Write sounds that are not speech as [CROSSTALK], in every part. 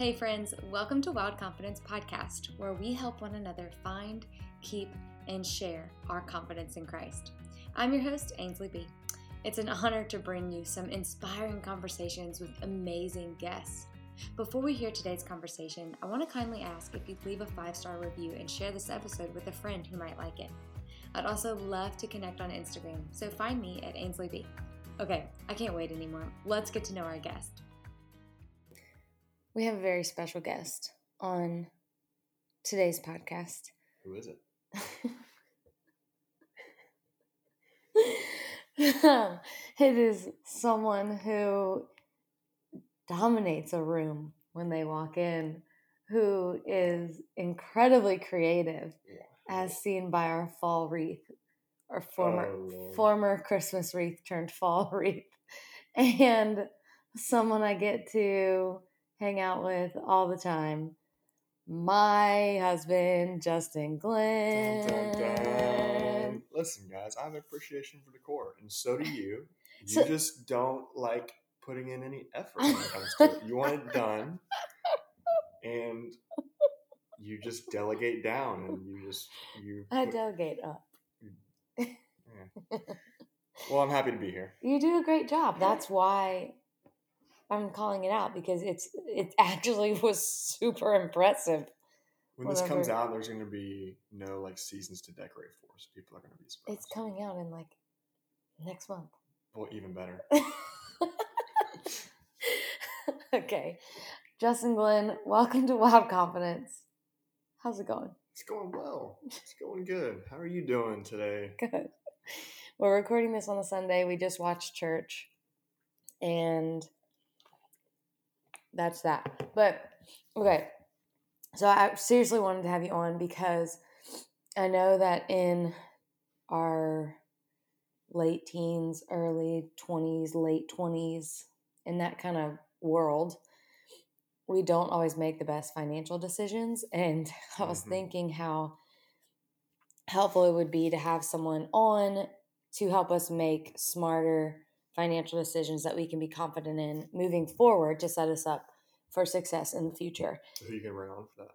Hey, friends, welcome to Wild Confidence Podcast, where we help one another find, keep, and share our confidence in Christ. I'm your host, Ainsley B. It's an honor to bring you some inspiring conversations with amazing guests. Before we hear today's conversation, I want to kindly ask if you'd leave a five star review and share this episode with a friend who might like it. I'd also love to connect on Instagram, so find me at Ainsley B. Okay, I can't wait anymore. Let's get to know our guest. We have a very special guest on today's podcast. Who is it? [LAUGHS] it is someone who dominates a room when they walk in, who is incredibly creative, as seen by our fall wreath, our former Oh, former Christmas wreath turned fall [LAUGHS] wreath, and someone I get to hang out with all the time. My husband, Justin Glenn. Dun, dun, dun. Listen, guys, I have appreciation for decor, and so do you. [LAUGHS] You So- just don't like putting in any effort when it comes to it. You want it done, [LAUGHS] and you just delegate down, and you just you. I put- delegate up. [LAUGHS] yeah. Well, I'm happy to be here. You do a great job. That's why I'm calling it out because it's it [LAUGHS] actually was super impressive. When this comes out, there's going to be no like seasons to decorate for, so people are going to be surprised. It's coming out in like next month. Well, even better. [LAUGHS] okay. Justin Glenn, welcome to Wild Confidence. How's it going? It's going well. It's going good. How are you doing today? [LAUGHS] Good. We're recording this on a Sunday. We just watched church. And that's that. But okay. So I seriously wanted to have you on because I know that in our late teens, early 20s, late 20s, in that kind of world, we don't always make the best financial decisions. And [LAUGHS] I was Mhm. thinking how helpful it would be to have someone on to help us make smarter financial decisions that we can be confident in moving forward to set us up for success in the future. Who are you going to bring on for that?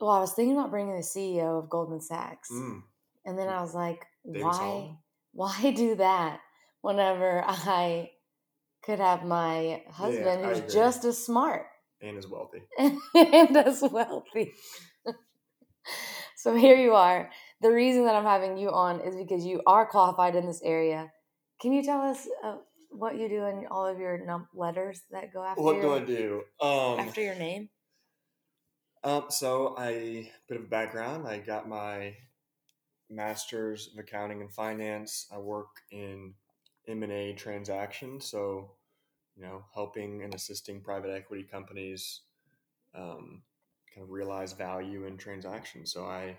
Well, I was thinking about bringing the CEO of Goldman Sachs. Mm. And then I was like, David why Solomon? why [LAUGHS] do that whenever I could have my husband I who's just as smart And as wealthy. [LAUGHS] and as wealthy. [LAUGHS] so here you are. The reason that I'm having you on is because you are qualified in this area. Can you tell us uh, what you do in all of your num- letters that go after What do I do? Um, after your name? um, so I bit of a background. I got my master's of accounting and finance. I work in M and A transactions, so you know, helping and assisting private equity companies um, kind of realize value in transactions. So I,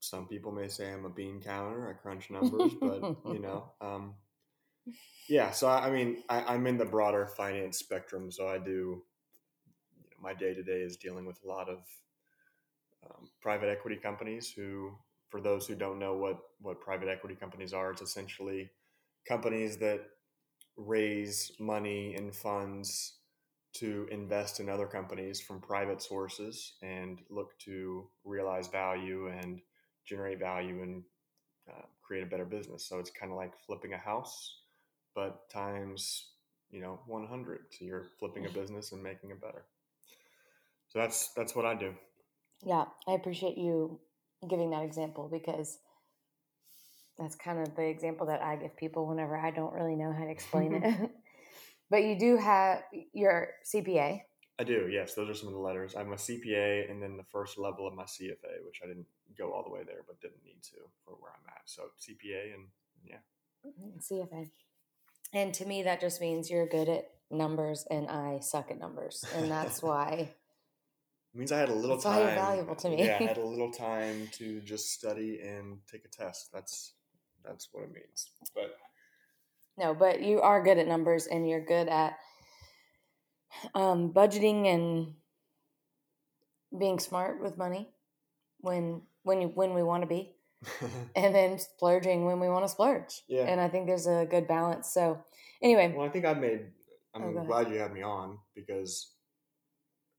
some people may say I'm a bean counter. I crunch numbers, but you [LAUGHS] know, um, yeah. So I, I mean, I, I'm in the broader finance spectrum. So I do. You know, my day to day is dealing with a lot of um, private equity companies. Who, for those who don't know what what private equity companies are, it's essentially companies that raise money in funds to invest in other companies from private sources and look to realize value and generate value and uh, create a better business. So it's kind of like flipping a house, but times you know 100. So you're flipping a business and making it better. So that's that's what I do. Yeah, I appreciate you giving that example because that's kind of the example that I give people whenever I don't really know how to explain [LAUGHS] it. but you do have your CPA. I do. Yes, those are some of the letters. I'm a CPA, and then the first level of my CFA, which I didn't go all the way there, but didn't need to for where I'm at. So CPA, and yeah, mm-hmm, CFA. And to me, that just means you're good at numbers and I suck at numbers. And that's [LAUGHS] why, it means I had a little That's why time. you're valuable to me. Yeah, I had a [LAUGHS] little time to just study and take a test. That's that's what it means. But no, but you are good at numbers and you're good at um, budgeting and being smart with money when when you when we want to be [LAUGHS] and then splurging when we want to splurge. Yeah. And I think there's a good balance. So anyway, well, I think I oh, made. I'm Oh, ahead. glad you had me on because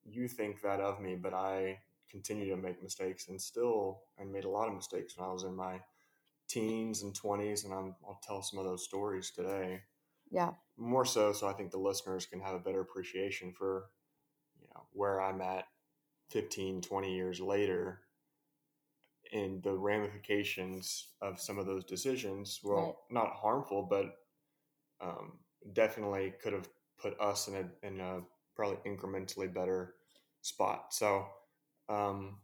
you think that of me, but I continue to make mistakes and still I made a lot of mistakes when I was in my teens and 20s and I'm, I'll tell some of those stories today. Yeah. More so so I think the listeners can have a better appreciation for you know where I'm at 15, 20 years later and the ramifications of some of those decisions. Well, Right. not harmful, but um, definitely could have put us in a in a probably incrementally better spot. So um,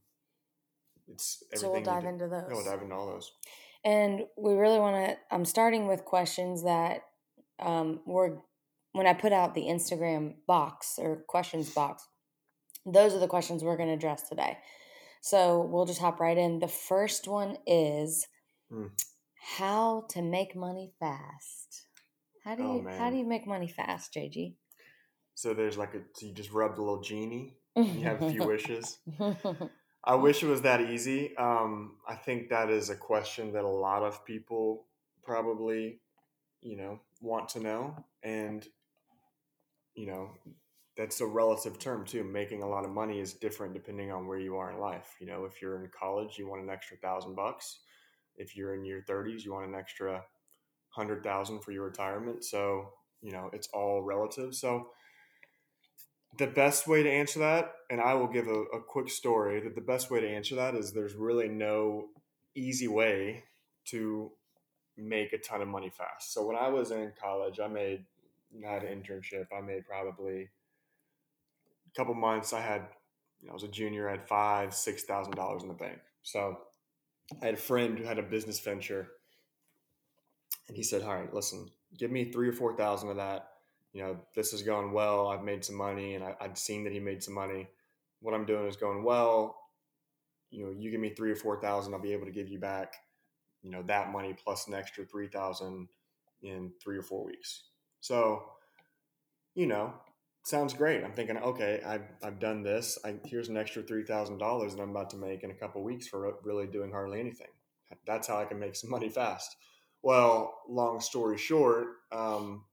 it's everything. So we'll dive into those. Yeah, we'll dive into all those. And we really want to. I'm starting with questions that um, were when I put out the Instagram box or questions box. Those are the questions we're going to address today. So we'll just hop right in. The first one is Hmm. how to make money fast. How do Oh, you how do you make money fast, JG? So there's like a so you just rub the little genie. [LAUGHS] and You have a few wishes. Mm-hmm. I wish it was that easy. Um, I think that is a question that a lot of people probably, you know, want to know, and you know, that's a relative term too. Making a lot of money is different depending on where you are in life. You know, if you're in college, you want an extra thousand bucks. If you're in your 30s, you want an extra hundred thousand for your retirement. So you know, it's all relative. So the best way to answer that, and I will give a, a quick story, that the best way to answer that is there's really no easy way to make a ton of money fast. So when I was in college, I made, I had an internship. I made probably couple months. I had, you know, I was a junior, I had five, six thousand dollars in the bank. So I had a friend who had a business venture, and he said, "All right, listen, give me three or four thousand of that you know, this is going well. I've made some money, and I, I'd seen that he made some money. What I'm doing is going well. You know, you give me three or four thousand, I'll be able to give you back, you know, that money plus an extra three thousand in three or four weeks. So, you know, sounds great. I'm thinking, okay, I've I've done this. I, here's an extra three thousand dollars that I'm about to make in a couple weeks for really doing hardly anything. That's how I can make some [LAUGHS] money fast. Well, long story short, um,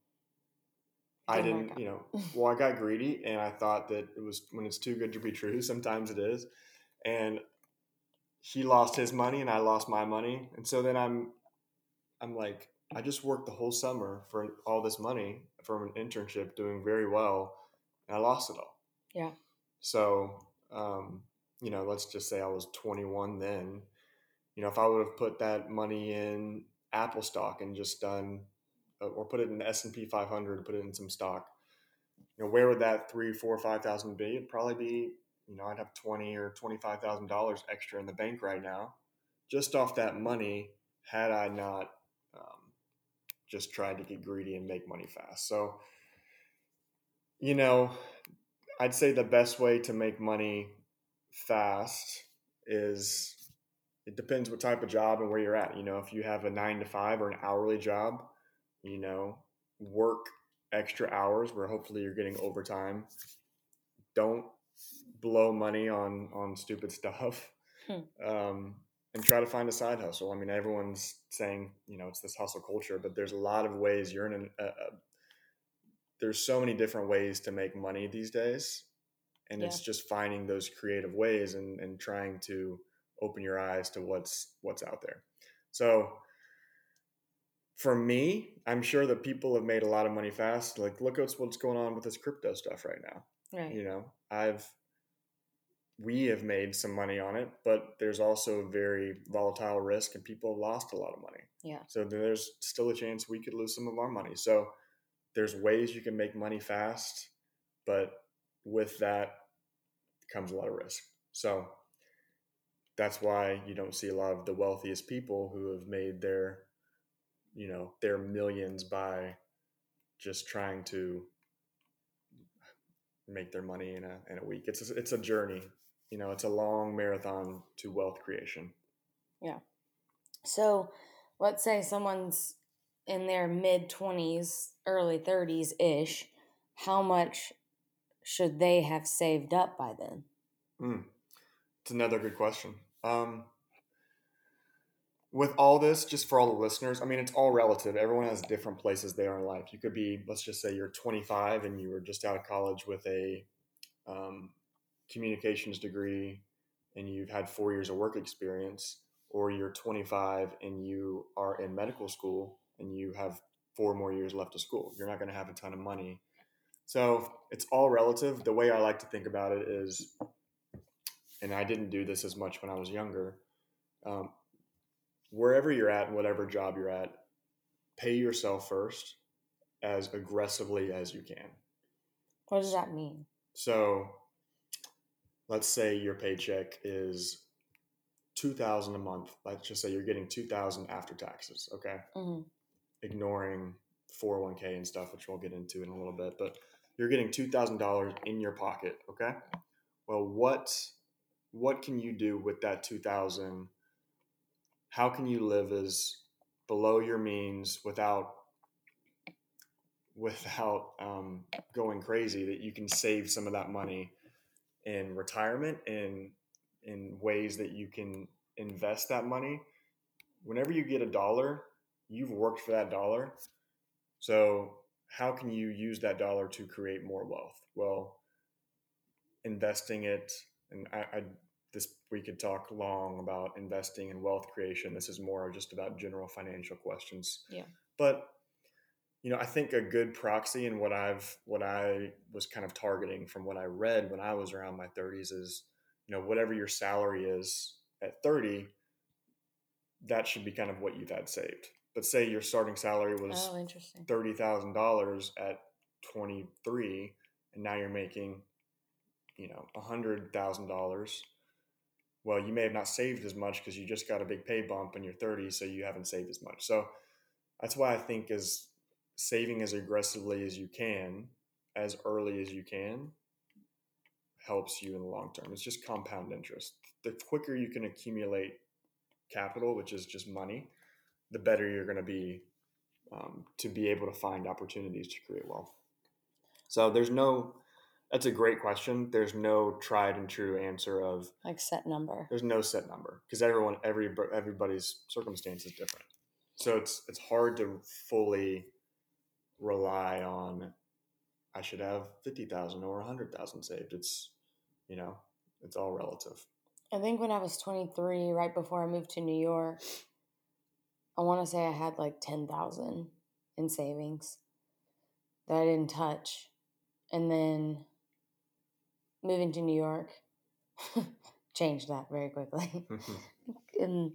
I Didn't work didn't, out. you know, well, I [LAUGHS] got greedy and I thought that it was when it's too good to be true, [LAUGHS] sometimes it is. And he lost his money and I lost my money. And so then I'm, I'm like, I just worked the whole summer for all this money from an internship doing very well and I lost it all. Yeah. So, um, you know, let's just say I was 21 then, you know, if I would have put that money in Apple stock and just done uh, or put it in the S and P 500, put it in some stock. You know, where would that three, four, five thousand be? It'd probably be, you know, I'd have twenty or twenty five thousand dollars extra in the bank right now, just off that money. Had I not just tried to get greedy and make money fast, so you know, I'd say the best way to make money fast is it depends what type of job and where you're at. You know, if you have a nine to five or an hourly job, you know, work extra hours where hopefully you're getting overtime. Don't blow money on on stupid [LAUGHS] stuff. Hmm. Um, and try to find a side hustle. I mean, everyone's saying, you know, it's this hustle culture, but there's a lot of ways you're in an, a, a, there's so many different ways to make money these days. And it's just finding those creative ways and, and trying to open your eyes to what's what's out there. So for me, I'm sure that people have made a lot of money fast. Like, look at what's going on with this crypto stuff right now. Right. You know, I've we have made some money on it, but there's also very volatile risk, and people have lost a lot of money. Yeah. So there's still a chance we could lose some of our money. So there's ways you can make money fast, but with that comes a lot of risk. So that's why you don't see a lot of the wealthiest people who have made their you know their millions by just trying to make their money in a in a week. It's a, it's a journey. You know, it's a long marathon to wealth creation. Yeah. So let's say someone's in their mid 20s, early 30s ish. How much should they have saved up by then? Mm. It's another good question. Um, with all this, just for all the listeners, I mean, it's all relative. Everyone has different places they are in life. You could be, let's just say you're 25 and you were just out of college with a um, communications degree and you've had four years of work experience, or you're 25 and you are in medical school and you have four more years left of school. You're not going to have a ton of money. So it's all relative. The way I like to think about it is, and I didn't do this as much when I was younger. Um, wherever you're at, whatever job you're at, pay yourself first as aggressively as you can. What does that mean? So let's say your paycheck is 2000 a month. Let's just say you're getting 2000 after taxes, okay? Mm-hmm. Ignoring 401k and stuff, which we'll get into in a little bit, but you're getting $2000 in your pocket, okay? Well, what what can you do with that 2000 how can you live as below your means without without um, going crazy that you can save some of that money in retirement and in ways that you can invest that money whenever you get a dollar you've worked for that dollar so how can you use that dollar to create more wealth well investing it and I, I this we could talk long about investing and wealth creation. This is more just about general financial questions. Yeah. But you know, I think a good proxy and what I've what I was kind of targeting from what I read when I was around my 30s is, you know, whatever your salary is at 30, that should be kind of what you've had saved. But say your starting salary was Oh, thirty thousand dollars at twenty three, and now you're making, you know, a hundred thousand dollars. Well, you may have not saved as much because you just got a big pay bump in your 30s, so you haven't saved as much. So that's why I think is saving as aggressively as you can, as early as you can, helps you in the long term. It's just compound interest. The quicker you can accumulate capital, which is just money, the better you're going to be um, to be able to find opportunities to create wealth. So there's no, that's a great question. There's no tried and true answer of Like set number. there's no set number because everyone, every everybody's circumstance is different. So it's it's hard to fully rely on. I should have fifty thousand or hundred thousand saved. It's you know it's all relative. I think when I was 23, right before I moved to New York, I want to say I had like 10,000 in savings that I didn't touch. And then moving to New York [LAUGHS] changed that very quickly. [LAUGHS] [LAUGHS] and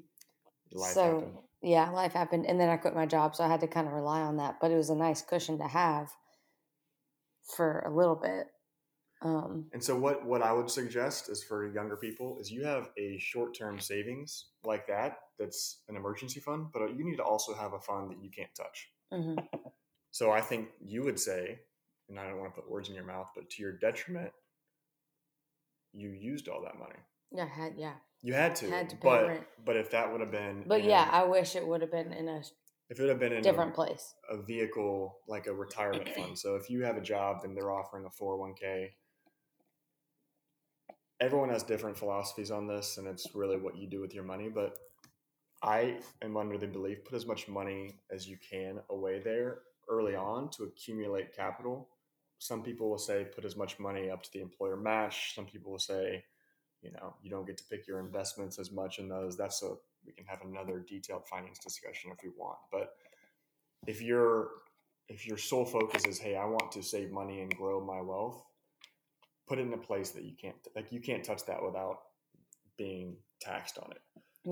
Life so, happened. Yeah, life happened. And then I quit my job. So I had to kind of rely on that. But it was a nice cushion to have for a little bit. Um, And so what what I would suggest is for younger people is you have a short term savings like that that's an emergency fund, but you need to also have a fund that you can't touch. mhm. So I think you would say, and I don't want to put words in your mouth, but to your detriment, you used all that money. Yeah, had, yeah. You had to, Had to but rent. but if that would have been, But in yeah, I wish it would have been in a if it would have been in different a, place. a vehicle like a retirement fund. So if you have a job then they're offering a 401k, everyone has different philosophies on this and it's really what you do with your money. But I am under the belief put as much money as you can away there early mm-hmm. on to accumulate capital. Some people will say put as much money up to the employer match. Some people will say, you know, you don't get to pick your investments as much in those. That's a we can have another detailed finance discussion if we want. But if your if your sole focus is hey i want to save money and grow my wealth put it in a place that you can't like you can't touch that without being taxed on it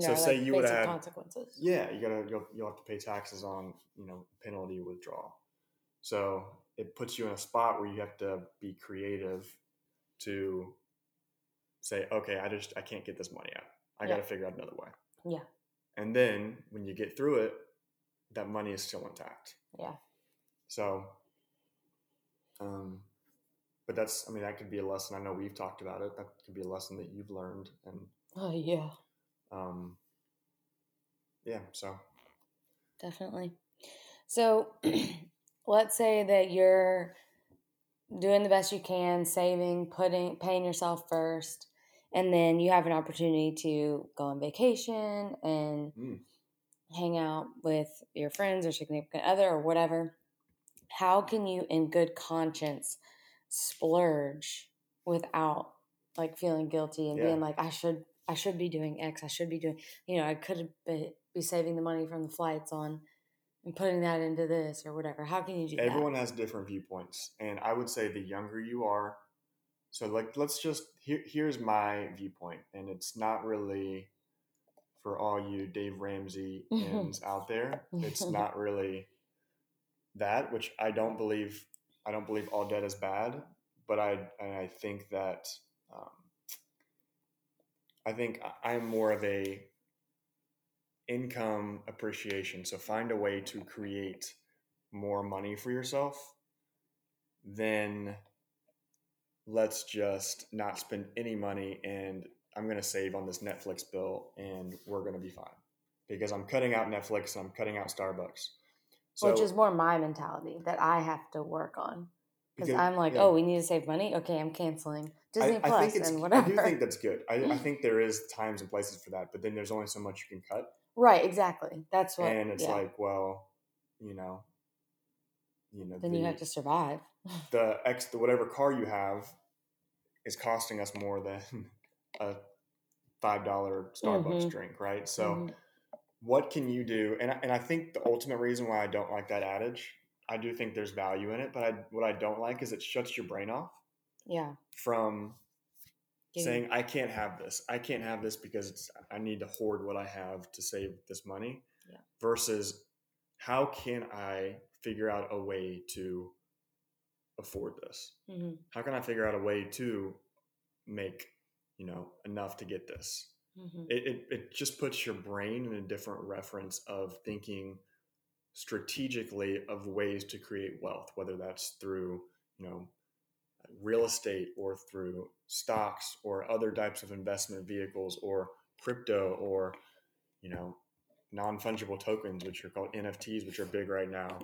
So say you would've consequences. yeah you gotta you'll, you'll have to pay taxes on you know penalty withdrawal so it puts you in a spot where you have to be creative to say okay i just i can't get this money out i Yeah. gotta figure out another way Yeah. and then when you get through it that money is still intact Yeah. so, um, but that's, I mean, that could be a lesson. I know we've talked about it. That could be a lesson that you've learned. And, Oh yeah, um, yeah, so, definitely. So [CLEARS THROAT] let's say that you're doing the best you can, saving, putting, paying yourself first, and then you have an opportunity to go on vacation and Mm. hang out with your friends or significant other or whatever. How can you, in good conscience, splurge without like feeling guilty and Yeah. being like, I should, I should be doing X. I should be doing, you know, I could be, be saving the money from the flights on and putting that into this or whatever. How can you do that? Everyone has different viewpoints, and I would say the younger you are, so like let's just here. Here's my viewpoint, and it's not really for all you Dave Ramsey [LAUGHS] ends out there. It's [LAUGHS] not really that, which I don't believe. I don't believe all debt is bad, but I and I think that um, I think I'm more of a income appreciation. So find a way to create more money for yourself, then let's just not spend any money and I'm going to save on this Netflix bill and we're going to be fine because I'm cutting out Netflix and I'm cutting out Starbucks. So, Which is more my mentality that I have to work on. Because I'm like, yeah. oh, we need to save money. Okay, I'm canceling Disney I, I Plus think it's, and I do think that's good. I, I [LAUGHS] think there is times and places for that, but then there's only so much you can cut. right, exactly. That's what. and it's yeah. like, well, you know, you know, then the, you have to survive. The X, the whatever car you have is costing us more than [LAUGHS] a five dollar Starbucks Mhm. drink, right? So, Mhm. what can you do? And I- and I think the ultimate reason why I don't like that adage, I do think there's value in it, but I, what I don't like is it shuts your brain off yeah. from Getting- saying I can't have this. I can't have this because it's, I need to hoard what I have to save this money. Yeah. Versus how can I figure out a way to afford this? Mhm. How can I figure out a way to make, you know, enough to get this? Mhm. It, it, it just puts your brain in a different reference of thinking strategically of ways to create wealth, whether that's through, you know, real estate or through stocks or other types of investment vehicles or crypto or you know non-fungible tokens which are called nfts which are big right now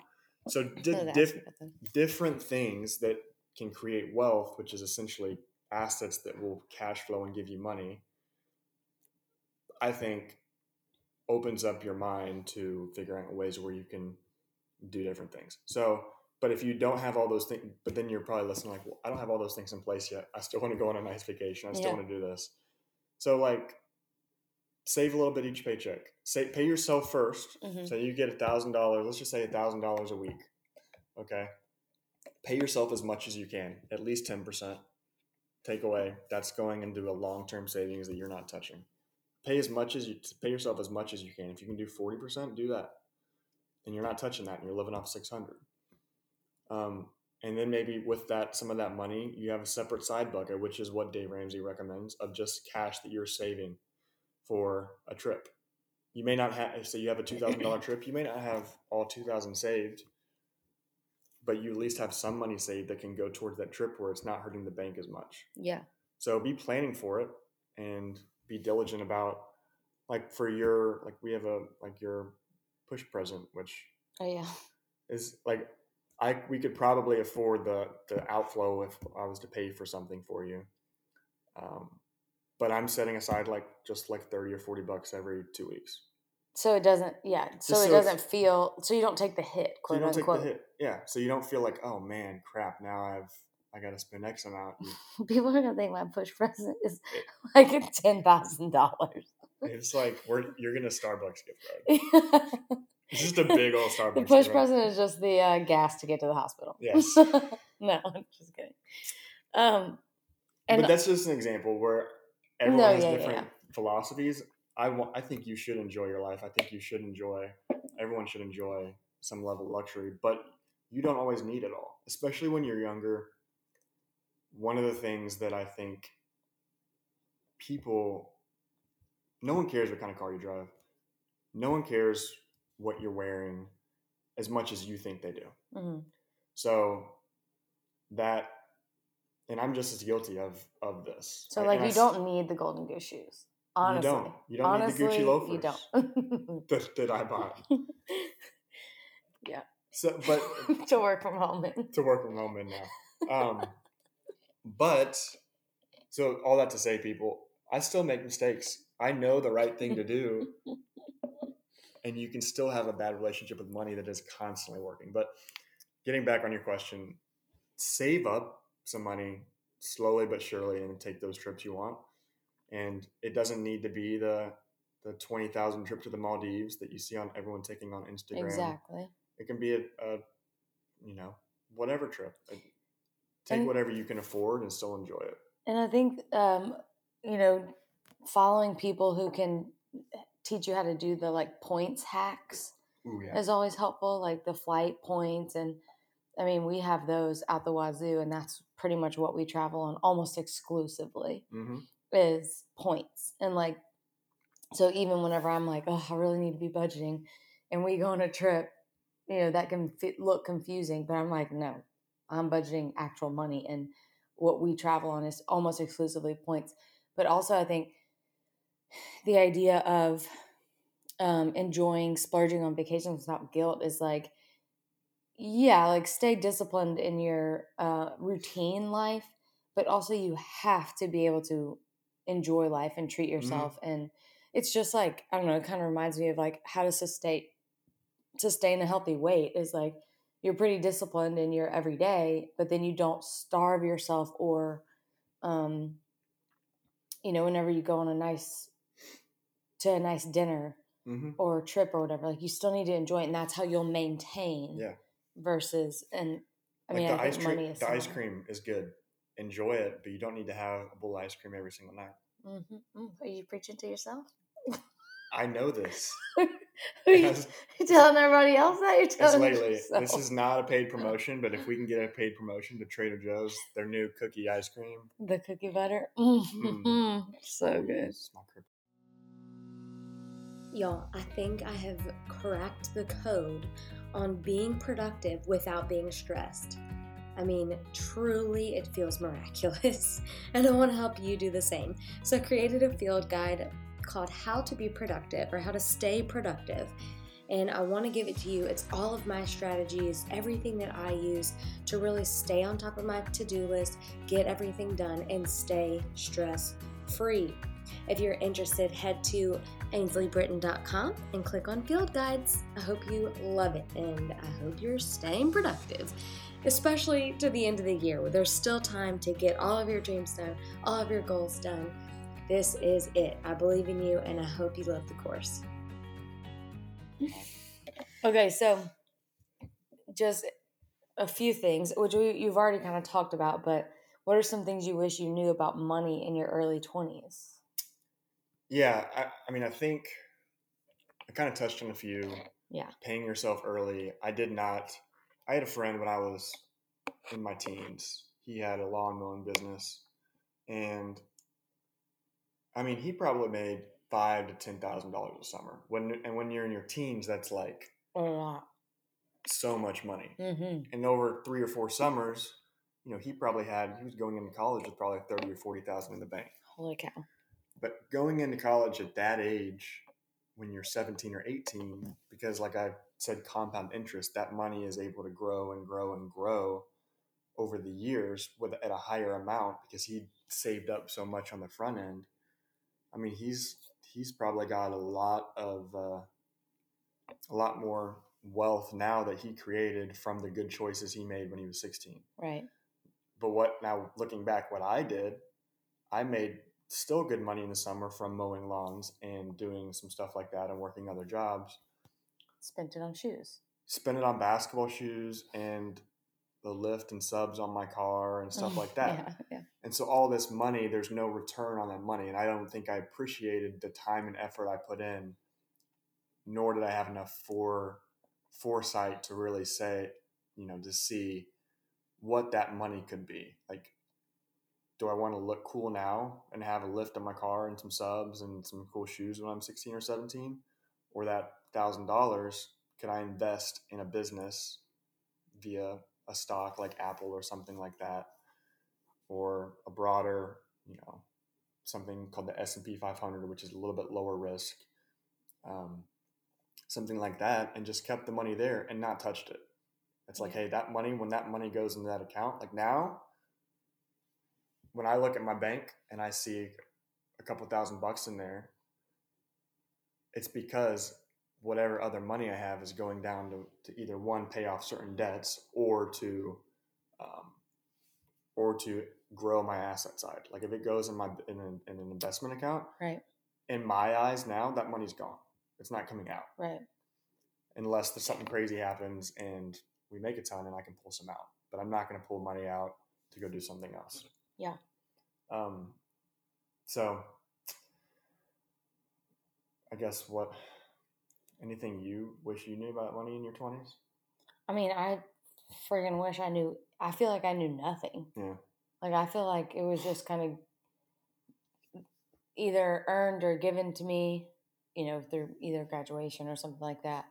so di- Wanted to ask diff- you about them. different things that can create wealth which is essentially assets that will cash flow and give you money i think opens up your mind to figuring out ways where you can do different things so but if you don't have all those things, but then you're probably listening like, well, I don't have all those things in place yet. I still want to go on a nice vacation. I still Yeah. want to do this. So like, save a little bit each paycheck. Say pay yourself 1st Mhm. So you get a thousand dollars. Let's just say a thousand dollars a week. Okay. Pay yourself as much as you can. At least ten percent. Take away. That's going into a long term savings that you're not touching. Pay as much as you pay yourself as much as you can. If you can do forty percent, do that. And you're not touching that, and you're living off six hundred. Um, and then maybe with that, some of that money, you have a separate side bucket, which is what Dave Ramsey recommends of just cash that you're saving for a trip. You may not have, so you have a two thousand dollar trip. You may not have all two thousand saved, but you at least have some money saved that can go towards that trip where it's not hurting the bank as much. Yeah. So be planning for it and be diligent about, like for your, like we have a like your push present, which Oh yeah. is like I we could probably afford the the outflow if I was to pay for something for you. Um, but I'm setting aside like just like thirty or forty bucks every two weeks. So it doesn't. Yeah. So Just it doesn't feel. So you don't take the hit, So quote you don't unquote. take the hit. Yeah. So you don't feel like, oh man, crap, now I've I gotta spend X amount. [LAUGHS] People are gonna think my push present is [LAUGHS] [LAUGHS] like ten thousand dollars. It's like we're you're going to Starbucks gift card. It's just a big old Starbucks. The push present is just the uh, gas to get to the hospital. Yes. no, I'm just kidding. Um, and but that's just an example where everyone No, has yeah, yeah, different philosophies. I want. I think you should enjoy your life. I think you should enjoy. Everyone should enjoy some level of luxury, but you don't always need it all, especially when you're younger. One of the things that I think people, no one cares what kind of car you drive. No one cares what you're wearing as much as you think they do. Mhm. So that, and I'm just as guilty of of this. so I- like and I you s- don't need the golden goose shoes. Honestly, You don't. You don't need the Gucci loafers. You don't. [LAUGHS] that, that I bought. [LAUGHS] Yeah. So, but [LAUGHS] to work from home. in. to work from home in now. Um, but so all that to say, people, I still make mistakes. I know the right thing to do, and you can still have a bad relationship with money that is constantly working. But getting back on your question, save up some money, slowly but surely and take those trips you want. And it doesn't need to be the the twenty thousand trip to the Maldives that you see on everyone taking on Instagram. Exactly. It can be a, a you know whatever trip. Take And- whatever you can afford and still enjoy it. And I think, um, you know, following people who can teach you how to do the like points hacks Ooh yeah. is always helpful, like the flight points. And I mean, we have those at the wazoo, and that's pretty much what we travel on almost exclusively hmm is points. And like, so even whenever I'm like, oh, I really need to be budgeting, and we go on a trip, you know, that can fit, look confusing, but I'm like, no, I'm budgeting actual money. And what we travel on is almost exclusively points. But also, I think the idea of um, enjoying splurging on vacations without guilt is like, yeah, like stay disciplined in your uh, routine life, but also you have to be able to enjoy life and treat yourself. And it's just like I don't know. It kind of reminds me of like how to sustain sustain a healthy weight is like you're pretty disciplined in your everyday, but then you don't starve yourself or, um, you know, whenever you go on a nice to a nice dinner hmm or trip or whatever, like you still need to enjoy it, and that's how you'll maintain. Yeah. Versus, and I Like mean, the I ice cream. money is The ice cream is good. Enjoy it, but you don't need to have a bowl of ice cream every single night. Mhm. Mm. Are you preaching to yourself? I know this. [LAUGHS] Are [LAUGHS] you Yes. you telling everybody else that you're telling [LAUGHS] lately. yourself? This is not a paid promotion, but if we can get a paid promotion to Trader Joe's, their new cookie ice cream, the cookie butter. Mm. Mm. so good. it's my crib. Y'all, I think I have cracked the code on being productive without being stressed. I mean, truly, it feels miraculous, and [LAUGHS] I want to help you do the same. So, I created a field guide called How to Be Productive or How to Stay Productive. And I want to give it to you. It's all of my strategies, everything that I use to really stay on top of my to do list, get everything done, and stay stress free. If you're interested, head to AinsleyBritton.com and click on Field Guides. I hope you love it and I hope you're staying productive, especially to the end of the year where there's still time to get all of your dreams done, all of your goals done. This is it. I believe in you and I hope you love the course. Okay, so just a few things, which we, you've already kind of talked about, but what are some things you wish you knew about money in your early 20s? Yeah, I, I mean, I think I kind of touched on a few. Yeah. Paying yourself early. I did not. I had a friend when I was in my teens. He had a lawn mowing business, and I mean, he probably made five to ten thousand dollars a summer. When and when you're in your teens, that's like A lot. so much money. Mm-hmm. And over three or four summers, you know, he probably had he was going into college with probably thirty or forty thousand in the bank. Holy cow. But going into college at that age, when you're 17 or 18, because like I said, compound interest, that money is able to grow and grow and grow over the years with at a higher amount because he saved up so much on the front end. I mean, he's he's probably got a lot of uh, a lot more wealth now that he created from the good choices he made when he was 16 Right. but what now looking back what i did i made still good money in the summer from mowing lawns and doing some stuff like that and working other jobs Spent it on shoes. Spent it on basketball shoes and the lift and subs on my car and stuff [LAUGHS] like that Yeah, yeah. and so all this money there's no return on that money and i don't think i appreciated the time and effort i put in nor did i have enough for foresight to really say you know to see what that money could be like do i want to look cool now and have a lift on my car and some subs and some cool shoes when i'm 16 or 17 or that thousand dollars could i invest in a business via a stock like apple or something like that? Or a broader, you know, something called the S and P 500, which is a little bit lower risk, um, something like that, and just kept the money there and not touched it. It's like, hey, that money when that money goes into that account, like now, when I look at my bank and I see a couple thousand bucks in there, it's because whatever other money I have is going down to, to either one pay off certain debts or to um, or to grow my asset side. Like if it goes in my in, a, in an investment account, Right. in my eyes now that money's gone. It's not coming out Right. unless there's something crazy happens and we make a ton and I can pull some out. But I'm not going to pull money out to go do something else. Yeah. Um. So I guess what anything you wish you knew about money in your twenties? I mean, I friggin' wish I knew. I feel like I knew nothing. Yeah. Like I feel like it was just kind of either earned or given to me, you know, through either graduation or something like that.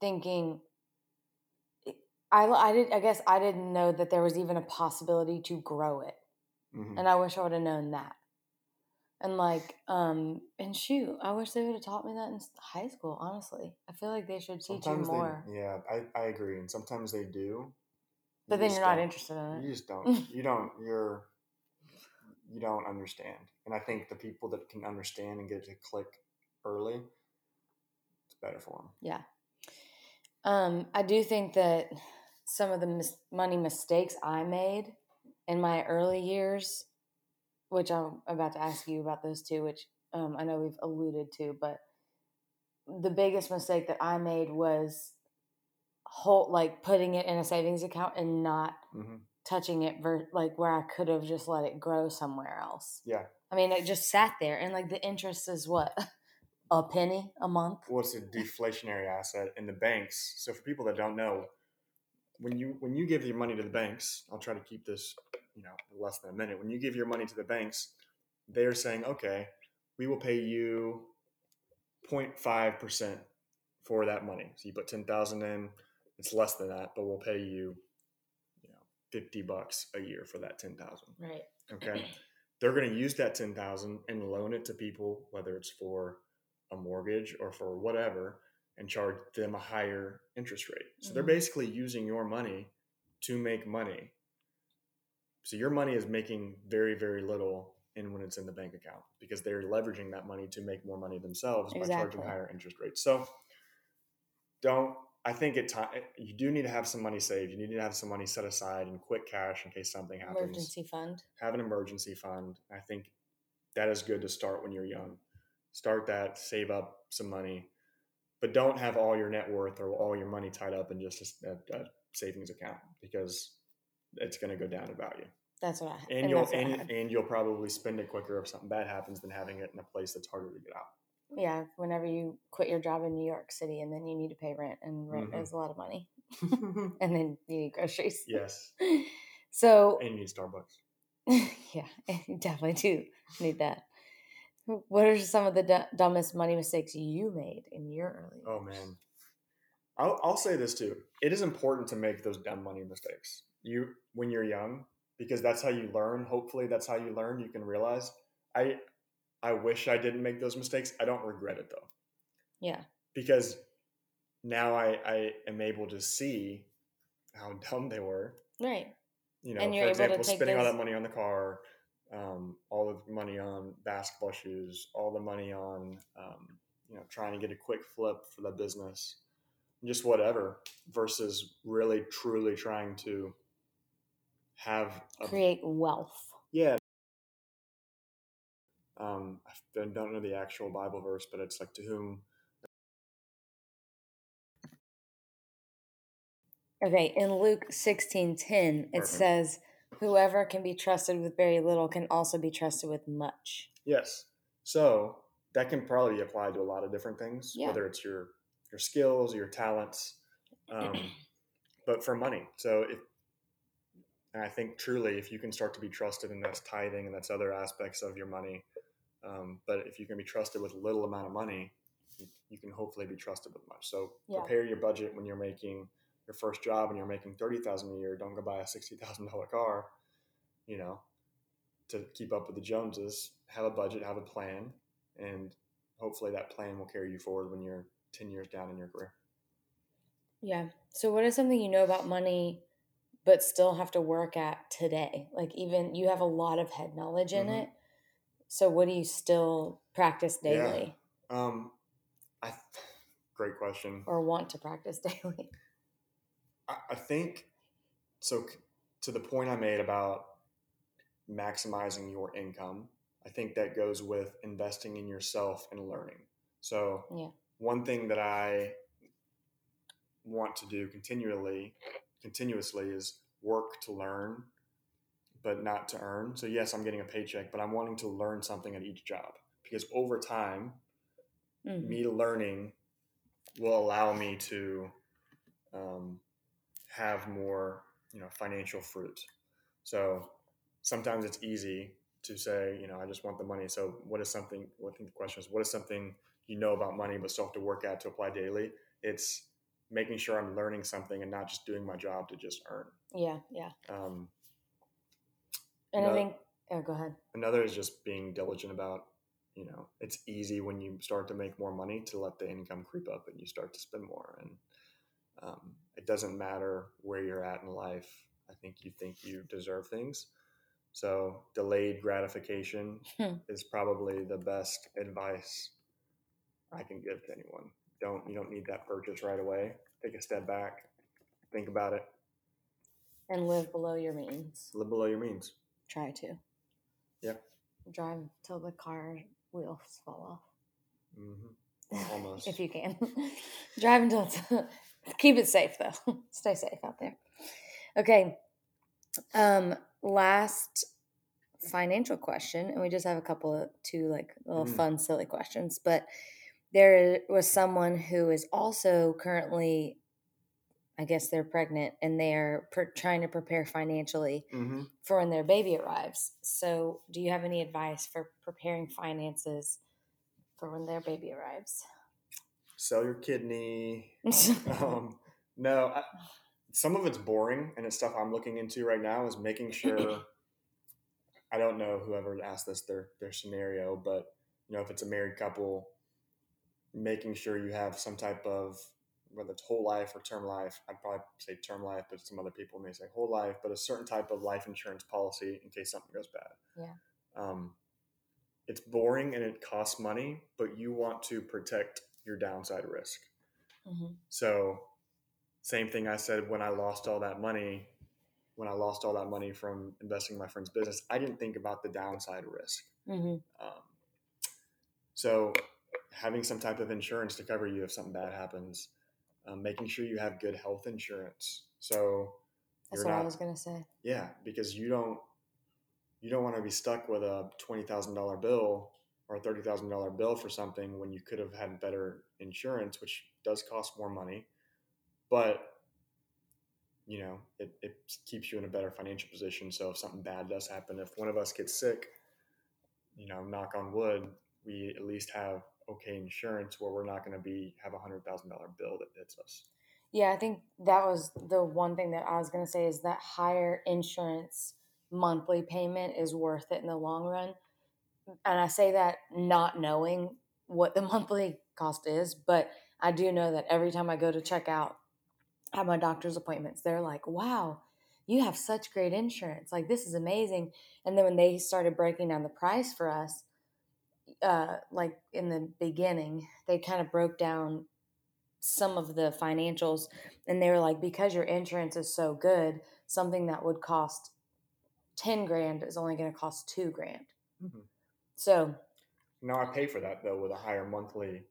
Thinking, I I did I guess I didn't know that there was even a possibility to grow it, Mm-hmm. and I wish I would have known that. And like, um, and shoot, I wish they would have taught me that in high school. Honestly, I feel like they should teach you more. They, yeah, I, I agree, and sometimes they do. But You then you're not interested in it. You just don't. [LAUGHS] You don't. You're. You don't understand, and I think the people that can understand and get to click early, it's better for them. Yeah. Um, I do think that some of the mis- money mistakes I made in my early years, which I'm about to ask you about those two, which um, I know we've alluded to, but the biggest mistake that I made was whole like putting it in a savings account and not hmm touching it ver- like where I could have just let it grow somewhere else. Yeah. I mean, it just sat there, and like the interest is what [LAUGHS] a penny a month. Well, it's a deflationary asset in the banks. So for people that don't know, when you when you give your money to the banks, I'll try to keep this, you know, less than a minute. When you give your money to the banks, they're saying, okay, we will pay you 0.5 percent for that money. So you put ten thousand in, it's less than that, but we'll pay you, you know, fifty bucks a year for that ten thousand. Right. Okay. They're going to use that 10,000 and loan it to people, whether it's for a mortgage or for whatever, and charge them a higher interest rate. So they're Mhm. basically using your money to make money. So your money is making very, very little in when it's in the bank account because they're leveraging that money to make more money themselves by charging higher interest rates. So don't I think at time you do need to have some money saved. You need to have some money set aside in quick cash in case something happens Emergency fund. have an emergency fund. I think that is good to start when you're young. Start that, save up some money, but don't have all your net worth or all your money tied up in just a, a, a savings account because it's going to go down in value. That's what I And, you'll that's I and, and you'll probably spend it quicker if something bad happens than having it in a place that's harder to get out. yeah, whenever you quit your job in New York City and then you need to pay rent, and rent Mhm. is a lot of money, [LAUGHS] and then you need groceries. yes, [LAUGHS] So and you need Starbucks. [LAUGHS] yeah, you definitely do need that. What are some of the du- dumbest money mistakes you made in your early? Oh man, I'll, I'll say this too. It is important to make those dumb money mistakes. You when you're young, because that's how you learn. Hopefully, that's how you learn. You can realize. I I wish I didn't make those mistakes. I don't regret it though, Yeah, because now I I am able to see how dumb they were. right. You know, And for you're able to example, spending all that money on the car, um, all the money on basketball shoes, all the money on, um, you know, trying to get a quick flip for the business, just whatever, versus really truly trying to have a Create wealth. yeah. Um, I don't don't know the actual Bible verse, but it's like to whom Okay, in Luke sixteen ten, it Perfect. says, "Whoever can be trusted with very little can also be trusted with much." Yes. So that can probably be applied to a lot of different things, Yeah. whether it's your your skills, your talents, um, [CLEARS THROAT] but for money. So if and I think truly, if you can start to be trusted, in that's tithing, and that's other aspects of your money. Um, but if you can be trusted with little amount of money, you, you can hopefully be trusted with much. So Yeah. prepare your budget when you're making your first job and you're making thirty thousand a year. Don't go buy a sixty thousand dollar car. You know, to keep up with the Joneses, have a budget, have a plan, and hopefully that plan will carry you forward when you're 10 years down in your career. Yeah. So, what is something you know about money, but still have to work at today? Like, even you have a lot of head knowledge in Mhm. it. So, what do you still practice Yeah. daily Um, I, [LAUGHS] great question. or want to practice [LAUGHS] daily? I, think so. To the point I made about maximizing your income. I think that goes with investing in yourself and learning. So, Yeah. one thing that I want to do continually, continuously is work to learn, but not to earn. So, yes, I'm getting a paycheck, but I'm wanting to learn something at each job because over time, Mhm. me learning will allow me to um, have more you know financial fruit so sometimes it's easy to say you know i just want the money so what is something well, i think the question is what is something you know about money but still have to work at to apply daily it's making sure i'm learning something and not just doing my job to just earn Yeah, yeah. um, And I think, oh, go ahead. another is just being diligent about you know it's easy when you start to make more money to let the income creep up and you start to spend more and um, it doesn't matter where you're at in life i think you think you deserve things so delayed gratification Hmm. is probably the best advice i can give to anyone don't you don't need that purchase right away take a step back think about it And live below your means. live below your means Try to. Yeah. Drive till the car wheels fall off. hmm [LAUGHS] Almost. if you can. [LAUGHS] Drive until it's, keep it safe though. [LAUGHS] Stay safe out there. Okay. Um last financial question and we just have a couple of two like little Mm. fun silly questions, but there was someone who is also currently I guess they're pregnant and they're per- trying to prepare financially hmm for when their baby arrives. So, do you have any advice for preparing finances for when their baby arrives? Sell your kidney [LAUGHS] um, no, I, some of it's boring, and it's stuff I'm looking into right now. Is making sure. [LAUGHS] I don't know whoever asked this their their scenario, but you know if it's a married couple, making sure you have some type of whether it's whole life or term life. I'd probably say term life, but some other people may say whole life, but a certain type of life insurance policy in case something goes bad. Yeah. Um, it's boring and it costs money, but you want to protect your downside risk. Mhm. So, same thing I said when I lost all that money. When I lost all that money from investing in my friend's business, I didn't think about the downside risk. Mhm. Um, so, having some type of insurance to cover you if something bad happens, um, making sure you have good health insurance. So, That's what I was gonna say. yeah, because you don't you don't want to be stuck with a twenty thousand dollar bill or a thirty thousand dollar bill for something when you could have had better insurance, which does cost more money, but you know it, it keeps you in a better financial position. So if something bad does happen, if one of us gets sick, you know, knock on wood, we at least have okay insurance where we're not going to be have a hundred thousand dollar bill that hits us. Yeah, I think that was the one thing that I was gonna say is that higher insurance monthly payment is worth it in the long run. And I say that not knowing what the [LAUGHS] monthly cost is, but I do know that every time I go to check out at my doctor's appointments, they're like, wow, you have such great insurance. Like, this is amazing. And then when they started breaking down the price for us, uh, like in the beginning, they kind of broke down some of the financials and they were like, because your insurance is so good, something that would cost 10 grand is only going to cost two grand. Mhm. So, Now I pay for that though with a higher monthly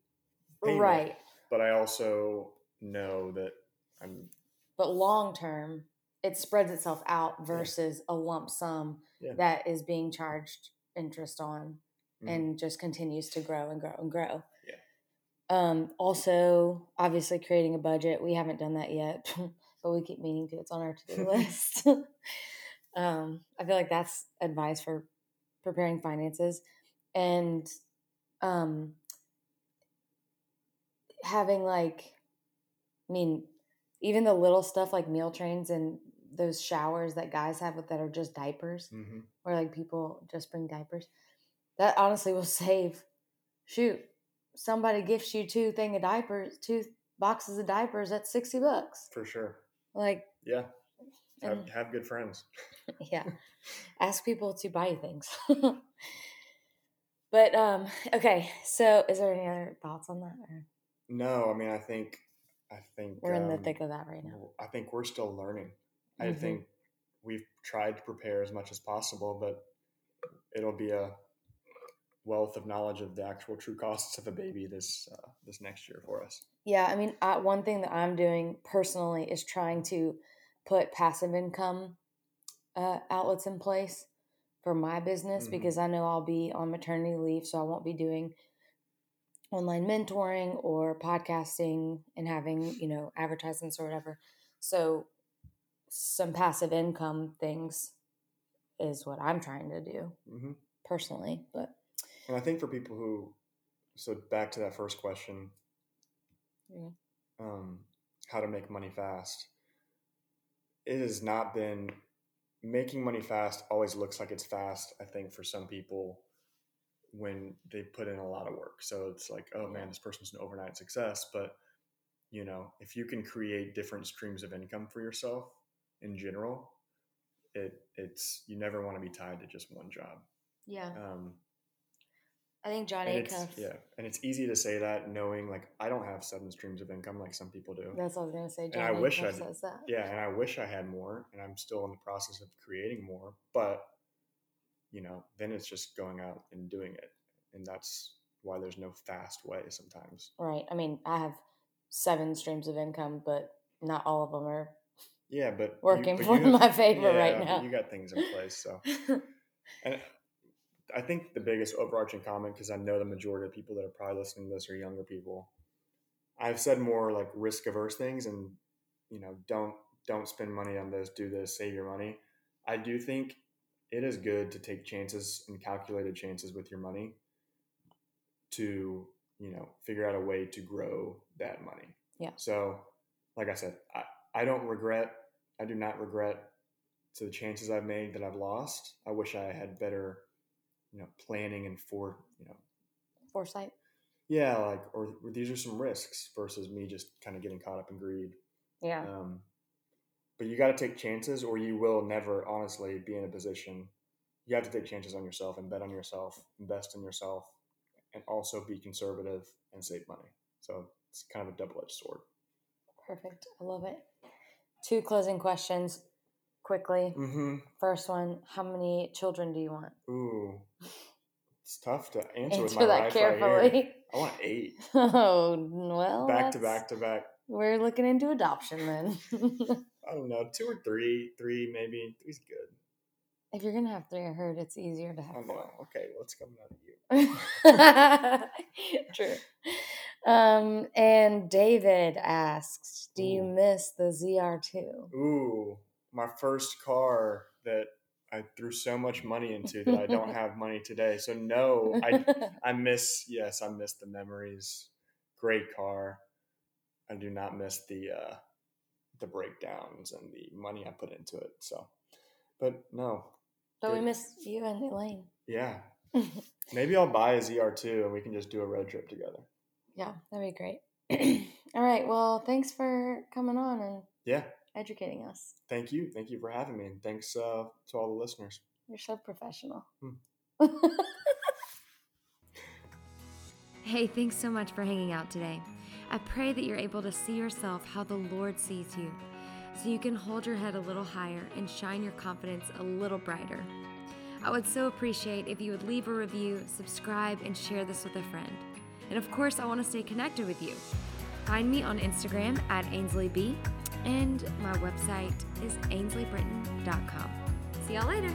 payment. right. but I also know that I'm But long term, it spreads itself out versus a lump sum Yeah. that is being charged interest on Mhm. and just continues to grow and grow and grow. Yeah. Um, also, obviously, creating a budget. We haven't done that yet, [LAUGHS] but we keep meaning to. It's on our to do [LAUGHS] list. [LAUGHS] um, I feel like that's advice for preparing finances and um, having like, I mean, even the little stuff like meal trains and those showers that guys have with that are just diapers Mhm. where like people just bring diapers. That honestly will [LAUGHS] save. Shoot, somebody gifts you two thing of diapers, two boxes of diapers. That's sixty bucks. for sure. Like, Yeah, have, have good friends. [LAUGHS] yeah, ask people to buy you things. [LAUGHS] but um, [LAUGHS] okay. So, is there any other thoughts on that? Or No, I mean I think I think we're in the um, thick of that right now. I think we're still learning. I Mhm. think we've tried to prepare as much as possible, but it'll be a wealth of knowledge of the actual true costs of a baby this uh, this next year for us. Yeah, I mean, I, one thing that I'm doing personally is trying to put passive income uh, outlets in place for my business Mhm. because I know I'll be on maternity leave, so I won't be doing online mentoring or podcasting and having you know advertisements or whatever. So some passive income things is what I'm trying to do hmm personally, but And I think for people who, so back to that first question, Yeah. um, how to make money fast. It has not been making money fast. Always looks like it's fast. I think for some people, when they put in a lot of work, so it's like, oh man, this person's an overnight success. But you know, if you can create different streams of income for yourself in general, it it's you never want to be tied to just one job. yeah, Um, I think John and Acuff. yeah, and it's easy to say that knowing like I don't have seven streams of income like some people do. That's what I was gonna say. John I wish I says that. Yeah, and I wish I had more, and I'm still in the process of creating more. But you know, then it's just going out and doing it, and that's why there's no fast way sometimes. Right. I mean, I have seven streams of income, but not all of them are Yeah, but you- working but for you have- [LAUGHS] my favor yeah, right now. You got things in place, so [LAUGHS] and I think the biggest overarching comment, because I know the majority of people that are probably listening to this are younger people. I've said more like risk averse things, and you know, don't don't spend money on this, do this, save your money. I do think it is good to take chances and calculated chances with your money to you know figure out a way to grow that money. Yeah. So, like I said, I, I don't regret. I do not regret to the chances I've made that I've lost. I wish I had better, you know, planning and for you know, Foresight. yeah, like or, or these are some risks versus me just kind of getting caught up in greed. Yeah. Um, but you got to take chances, or you will never honestly be in a position. You have to take chances on yourself and bet on yourself, invest in yourself, and also be conservative and save money. So it's kind of a double edged sword. Perfect. I love it. Two closing questions quickly. Mm-hmm. First one How many children do you want? Ooh, it's tough to answer, with Answer my that life right carefully. here. I want eight, [LAUGHS] oh, well. back to back to back. We're looking into adoption then. [LAUGHS] I don't know, two or three, three maybe. Three's good. if you're going to have three, I heard it's easier to have don't four. Okay, what's coming out of you? [LAUGHS] True. Um, and David asks, "Do you miss the ZR2?" Ooh, my first car that I threw so much money into that I don't have money today. So no, I [LAUGHS] I miss yes, I miss the memories. Great car. I do not miss the uh the breakdowns and the money I put into it. So but no. but we miss you and Elaine. Yeah. [LAUGHS] Maybe I'll buy a ZR2 and we can just do a road trip together. Yeah, that'd be great. [CLEARS THROAT] All right. Well, thanks for coming on and Yeah. Educating us. Thank you. Thank you for having me. And thanks uh, to all the listeners. You're so professional. Hmm. [LAUGHS] hey, thanks so much for hanging out today. I pray that you're able to see yourself how the Lord sees you, so you can hold your head a little higher and shine your confidence a little brighter. I would so appreciate if you would leave a review, subscribe, and share this with a friend. And of course, I want to stay connected with you. Find me on Instagram at AinsleyB, and my website is ainsleybritain.com. See y'all later.